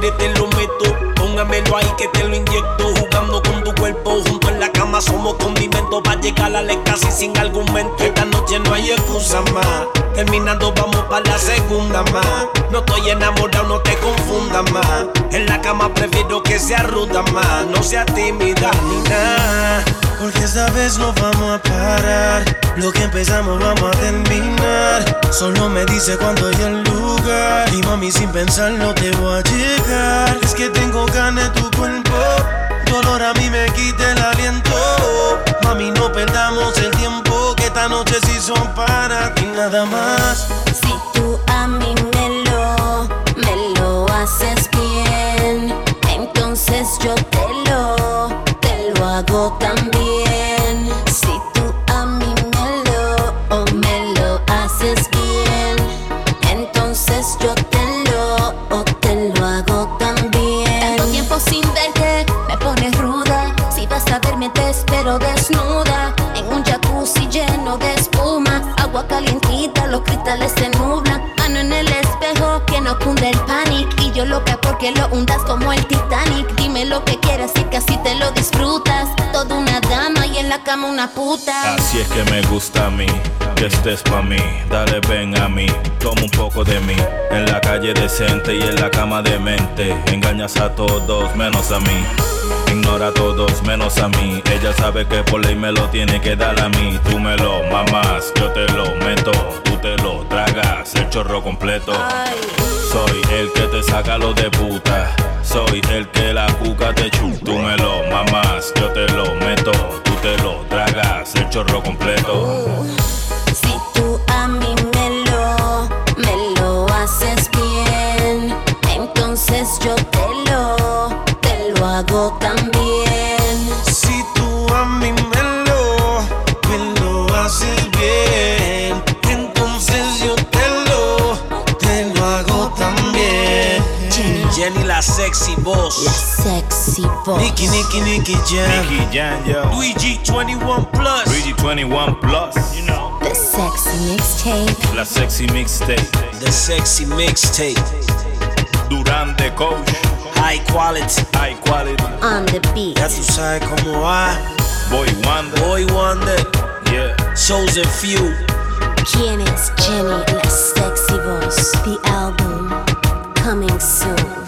que te lo meto. Póngamelo ahí que te lo inyecto. Jugando con tu cuerpo junto en la cama somos condimento para llegar a la casi sin argumento. Esta noche no hay excusa más. Terminando vamos para la segunda más. No estoy enamorado, no te confundas más. En la cama prefiero que sea ruda más. No sea tímida ni nada. Porque esta vez no vamos a parar. Lo que empezamos vamos a terminar. Solo me dice cuando hay el lugar. Y mami, sin pensarlo te voy a llegar. Es que tengo ganas de tu cuerpo. Dolor a mí me quita el aliento. Mami, no perdamos el tiempo. Que esta noche sí son para ti nada más. Si tú a mí me lo, me lo haces bien, entonces yo te lo, te lo hago también. Los cristales se nublan. Mano en el espejo, que no cunde el panic. Y yo loca porque lo hundas como el Titanic. Dime lo que quieras y así te lo disfrutas. Toda una dama y en la cama una puta. Así es que me gusta a mí, que estés pa' mí, dale ven a mí, toma un poco de mí, en la calle decente y en la cama de mente, engañas a todos menos a mí, ignora a todos menos a mí, ella sabe que por ley me lo tiene que dar a mí, tú me lo mamás, yo te lo meto, tú te lo tragas, el chorro completo. Soy el que te saca lo de puta. Soy el que la cuca te chupa. Tú me lo mamás, yo te lo meto. Tú te lo tragas, el chorro completo. Si tú a mí me lo, me lo haces bien, entonces yo te lo, te lo hago también. Jenny la sexy La sexy voz. Nicky, Nicky, Nicky Jam. Nicky Jan, yo. Luigi 21 Plus. Luigi 21 Plus. You know. The sexy mixtape. La sexy mixtape. The sexy mixtape. Durán de coach. High quality. High quality. On the beat. Ya tú sabes cómo va. Boy Wonder. Boy Wonder. Yeah. Chosen few. ¿Quién es Jenny? La sexy voz. The album coming soon.